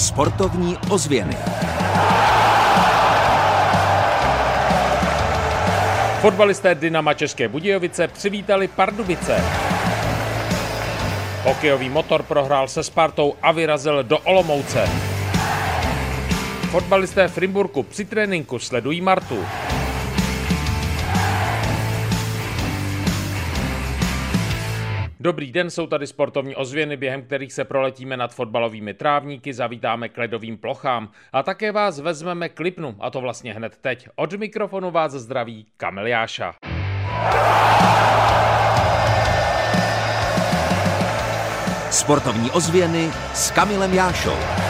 Sportovní ozvěny. Fotbalisté Dynama České Budějovice přivítali Pardubice. Hokejový motor prohrál se Spartou a vyrazil do Olomouce. Fotbalisté Frimburku při tréninku sledují Martu. Dobrý den, jsou tady sportovní ozvěny, během kterých se proletíme nad fotbalovými trávníky, zavítáme k ledovým plochám a také vás vezmeme k Lipnu, a to vlastně hned teď. Od mikrofonu vás zdraví Kamil Jáša. Sportovní ozvěny s Kamilem Jášou.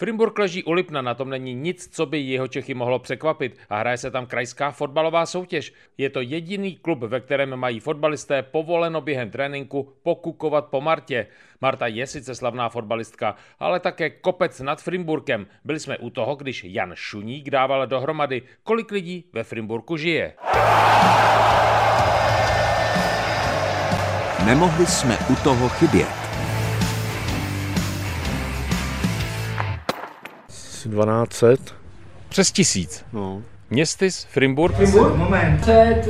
Frimburg leží u Lipna, na tom není nic, co by jeho Čechy mohlo překvapit a hraje se tam krajská fotbalová soutěž. Je to jediný klub, ve kterém mají fotbalisté povoleno během tréninku pokukovat po Martě. Marta je sice slavná fotbalistka, ale také kopec nad Frimburkem. Byli jsme u toho, když Jan Šuník dával dohromady, kolik lidí ve Frimburku žije. Nemohli jsme u toho chybět. 1200. Přes tisíc. No. Městys, Frimburg. Frimburg, moment. Před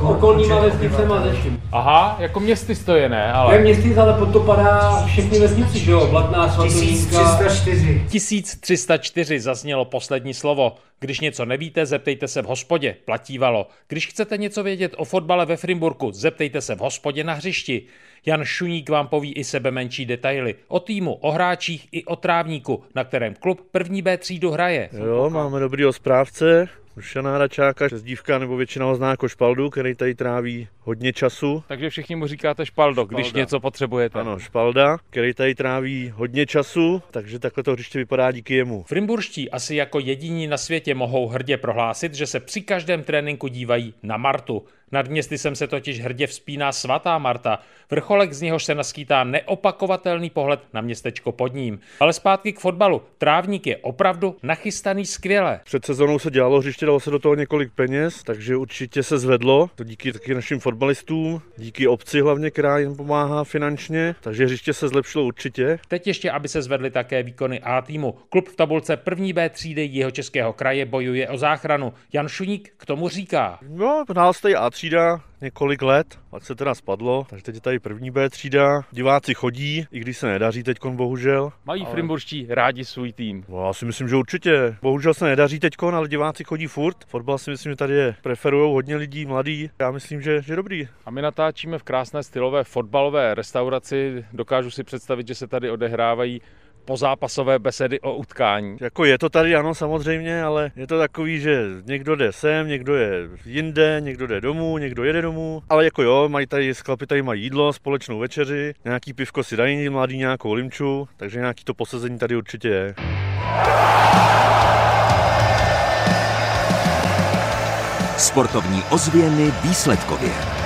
okolníma vesnicema ze vším. Aha, jako městys to je, ne? Ale městys, ale pod to padá všechny vesnici, že jo? Blatná, Svatolínka. 1304. 1304 zaznělo poslední slovo. Když něco nevíte, zeptejte se v hospodě, platívalo. Když chcete něco vědět o fotbale ve Frimburku, zeptejte se v hospodě na hřišti. Jan Šuník vám poví i sebe menší detaily. O týmu, o hráčích i o trávníku, na kterém klub první B třídu hraje. Jo, máme dobrýho správce, Dušana Hračáka, dívka nebo většina ho zná jako Špaldu, který tady tráví hodně času. Takže všichni mu říkáte špaldo, když Špalda. něco potřebujete. Ano, Špalda, který tady tráví hodně času, takže takhle to hřiště vypadá díky jemu. Frimburští asi jako jediní na světě mohou hrdě prohlásit, že se při každém tréninku dívají na Martu. Nad městy jsem se totiž hrdě vzpíná svatá Marta, vrcholek z něhož se naskýtá neopakovatelný pohled na městečko pod ním. Ale zpátky k fotbalu. Trávník je opravdu nachystaný skvěle. Před sezónou se dělalo hřiště, dalo se do toho několik peněz, takže určitě se zvedlo. To díky taky našim fotbalistům, díky obci hlavně, která jim pomáhá finančně, takže hřiště se zlepšilo určitě. Teď ještě, aby se zvedly také výkony A týmu. Klub v tabulce první B třídy jeho českého kraje bojuje o záchranu. Jan Šuník k tomu říká. No, se tady A třída několik let, pak se teda spadlo, takže teď je tady první B třída. Diváci chodí, i když se nedaří teď bohužel. Mají Ale- Frimburští rádi svůj tým. No, já si myslím, že určitě. Bohužel se nedaří teď, ale diváci chodí furt. Fotbal si myslím, že tady je preferují hodně lidí, mladí. Já myslím, že, že dobrý. A my natáčíme v krásné stylové fotbalové restauraci. Dokážu si představit, že se tady odehrávají pozápasové besedy o utkání. Jako je to tady, ano, samozřejmě, ale je to takový, že někdo jde sem, někdo je jinde, někdo jde domů, někdo jede domů. Ale jako jo, mají tady, sklapy tady mají jídlo, společnou večeři, nějaký pivko si dají, mladí nějakou limču, takže nějaký to posazení tady určitě je. Sportovní ozvěny výsledkově.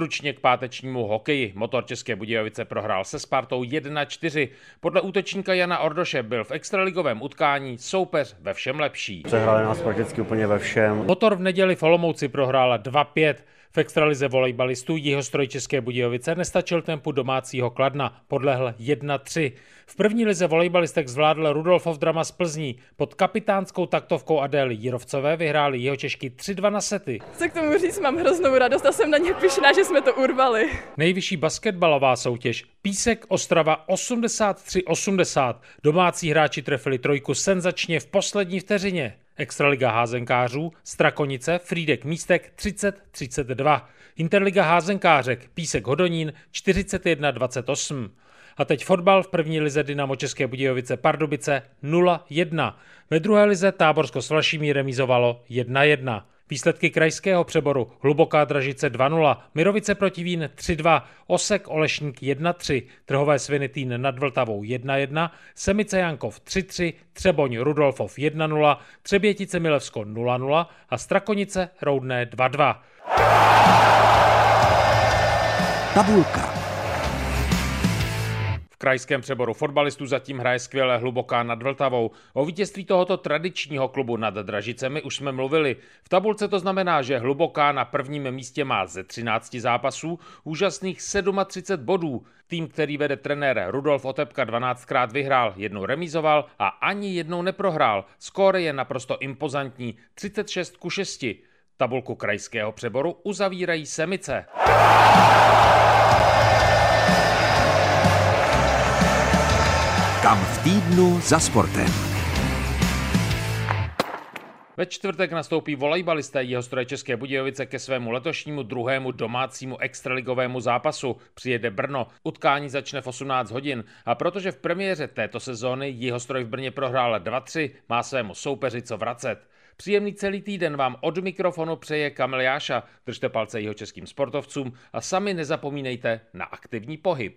Stručně k pátečnímu hokeji. Motor České Budějovice prohrál se Spartou 1-4. Podle útočníka Jana Ordoše byl v extraligovém utkání soupeř ve všem lepší. Přehráli nás prakticky úplně ve všem. Motor v neděli v Olomouci prohrála 2-5. V extralize volejbalistů Jihostroj České Budějovice nestačil tempu domácího Kladna, podlehl 1-3. V první lize volejbalistek zvládl Rudolfov drama z Plzní. Pod kapitánskou taktovkou Adély Jirovcové vyhráli jeho Češky 3-2 na sety. Co k tomu říct, mám hroznou radost a jsem na ně pyšná, že jsme to urvali. Nejvyšší basketbalová soutěž Písek Ostrava 83-80. Domácí hráči trefili trojku senzačně v poslední vteřině. Extraliga házenkářů, Strakonice, Frídek Místek 30-32. Interliga házenkářek, Písek Hodonín 41-28. A teď fotbal v první lize Dynamo České Budějovice Pardubice 0-1. Ve druhé lize Táborsko s Vlašimí remizovalo 1-1. Výsledky krajského přeboru Hluboká Dražice 2-0, Mirovice proti Vín 3-2, Osek Olešník 1-3, Trhové Svinitín nad Vltavou 1-1, Semice Jankov 3-3, Třeboň Rudolfov 1-0, Třebětice Milevsko 0-0 a Strakonice Roudné 2-2. Tabulka. Krajském přeboru fotbalistů zatím hraje skvěle hluboká nad Vltavou. O vítězství tohoto tradičního klubu nad Dražicemi už jsme mluvili. V tabulce to znamená, že hluboká na prvním místě má ze 13 zápasů úžasných 37 bodů. Tým, který vede trenér Rudolf Otepka 12krát vyhrál, jednou remizoval a ani jednou neprohrál. Skóre je naprosto impozantní 36 ku 6. Tabulku krajského přeboru uzavírají Semice. Kam v týdnu za sportem. Ve čtvrtek nastoupí volejbalisté Jihostroje České Budějovice ke svému letošnímu druhému domácímu extraligovému zápasu. Přijede Brno. Utkání začne v 18 hodin a protože v premiéře této sezóny Jihostroj v Brně prohrál 2-3, má svému soupeři co vracet. Příjemný celý týden vám od mikrofonu přeje Kamil Jáša. Držte palce jeho českým sportovcům a sami nezapomínejte na aktivní pohyb.